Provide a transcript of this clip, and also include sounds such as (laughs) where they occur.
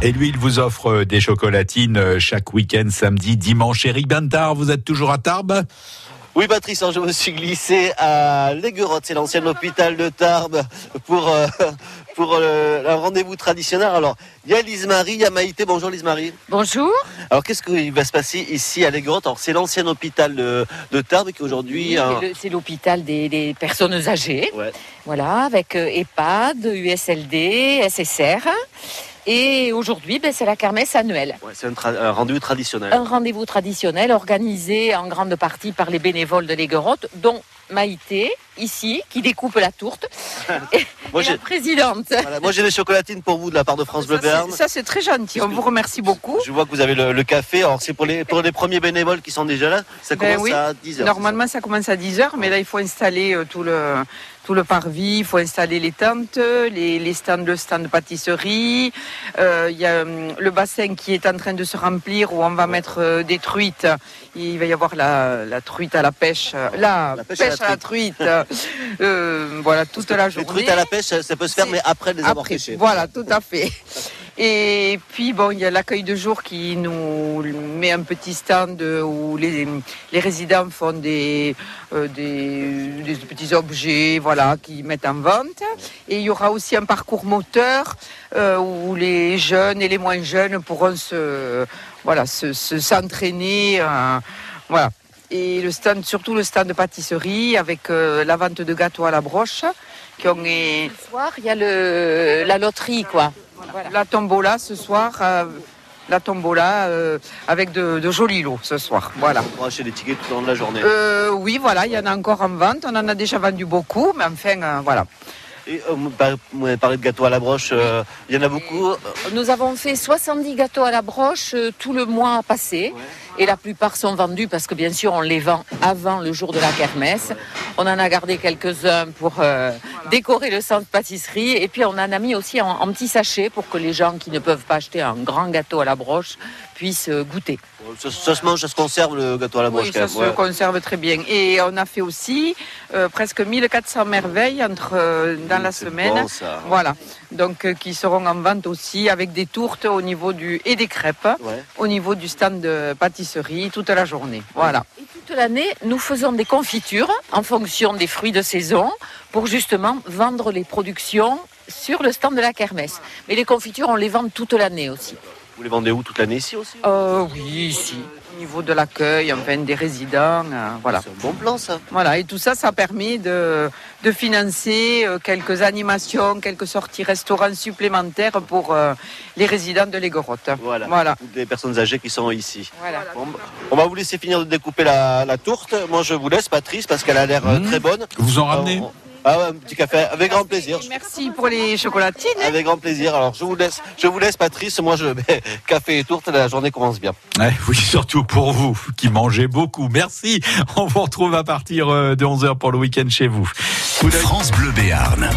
Et lui, il vous offre des chocolatines chaque week-end, samedi, dimanche. Eric Bantard, vous êtes toujours à Tarbes? Oui, Patrice, hein, je me suis glissé à Léguerotte, c'est l'ancien hôpital de Tarbes, pour, euh, (laughs) pour euh, un rendez-vous traditionnel. Alors, il y a Lise-Marie, il y a Maïté. Bonjour Lise-Marie. Bonjour. Alors, qu'est-ce qui va se passer ici à Léguerotte Alors, c'est l'ancien hôpital de, Tarbes qui aujourd'hui... c'est l'hôpital des, personnes âgées. Voilà, avec euh, EHPAD, USLD, SSR. Et aujourd'hui, ben, c'est la kermesse annuelle. c'est un, rendez-vous traditionnel. Un rendez-vous traditionnel organisé en grande partie par les bénévoles de l'Aiguerotte, dont Maïté, ici, qui découpe la tourte, (laughs) et, moi, la présidente. moi, j'ai des chocolatines pour vous de la part de France Bleu Berne. Ça, c'est très gentil. On vous remercie beaucoup. Je vois que vous avez le, café. Alors, c'est pour les, pour les premiers bénévoles qui sont déjà là. Ça ben commence à 10h. Normalement, ça commence à 10h, mais là, il faut installer euh, tout le tout le parvis, il faut installer les tentes, les, stands, le stand de pâtisserie. Euh, il y a hum, le bassin qui est en train de se remplir où on va mettre euh, des truites. Il va y avoir la, truite à la pêche, la, pêche, à la, truite. (laughs) Euh, voilà, toute la journée. Les truites à la pêche, ça peut se faire, mais après les avoir. Voilà, tout à fait. Et puis, bon, il y a l'accueil de jour qui nous met un petit stand où les, les résidents font des, euh, des, petits objets, voilà, qui mettent en vente. Et il y aura aussi un parcours moteur euh, où les jeunes et les moins jeunes pourront se, voilà, se, s'entraîner, voilà. Et le stand, surtout le stand de pâtisserie avec la vente de gâteaux à la broche. Qui ont... Ce soir, il y a le, la loterie, quoi. La tombola ce soir, euh, la tombola euh, avec de, jolis lots ce soir. Voilà. On va acheter des tickets tout au long de la journée. Euh, oui, voilà, il y en a encore en vente. On en a déjà vendu beaucoup, mais enfin, voilà. Et, parlé de gâteaux à la broche, il y en a beaucoup Nous avons fait 70 gâteaux à la broche tout le mois passé. Et la plupart sont vendus parce que bien sûr on les vend avant le jour de la kermesse. On en a gardé quelques-uns pour euh, décorer le centre pâtisserie. Et puis on en a mis aussi en, petits sachets pour que les gens qui ne peuvent pas acheter un grand gâteau à la broche puissent euh, goûter. Ça, se mange, ça se conserve le gâteau à la broche Oui, ça se conserve très bien. Et on a fait aussi euh, presque 1400 merveilles entre, dans la semaine. voilà. Donc qui seront en vente aussi avec des tourtes au niveau du et des crêpes au niveau du stand de pâtisserie toute la journée. Voilà. Et toute l'année, nous faisons des confitures en fonction des fruits de saison pour justement vendre les productions sur le stand de la kermesse. Mais les confitures, on les vend toute l'année aussi. Vous les vendez où toute l'année ici aussi euh, Oui, ici au niveau de l'accueil, enfin des résidents, euh, voilà. C'est un bon plan ça. Voilà, et tout ça, ça permet de, de financer euh, quelques animations, quelques sorties restaurants supplémentaires pour euh, les résidents de l'Égorotte. Voilà. voilà. Des personnes âgées qui sont ici. Voilà. on va vous laisser finir de découper la, tourte. Moi, je vous laisse, Patrice, parce qu'elle a l'air mmh. très bonne. Vous en ramenez ah un petit café, avec grand plaisir. Merci pour les chocolatines. Avec grand plaisir. Alors, je vous laisse, je vous laisse, Patrice. Moi, je mets (laughs) café et tourte. La journée commence bien. (laughs) oui, surtout pour vous qui mangez beaucoup. Merci. On vous retrouve à partir euh, de 11h pour le week-end chez vous. France Bleu Béarn.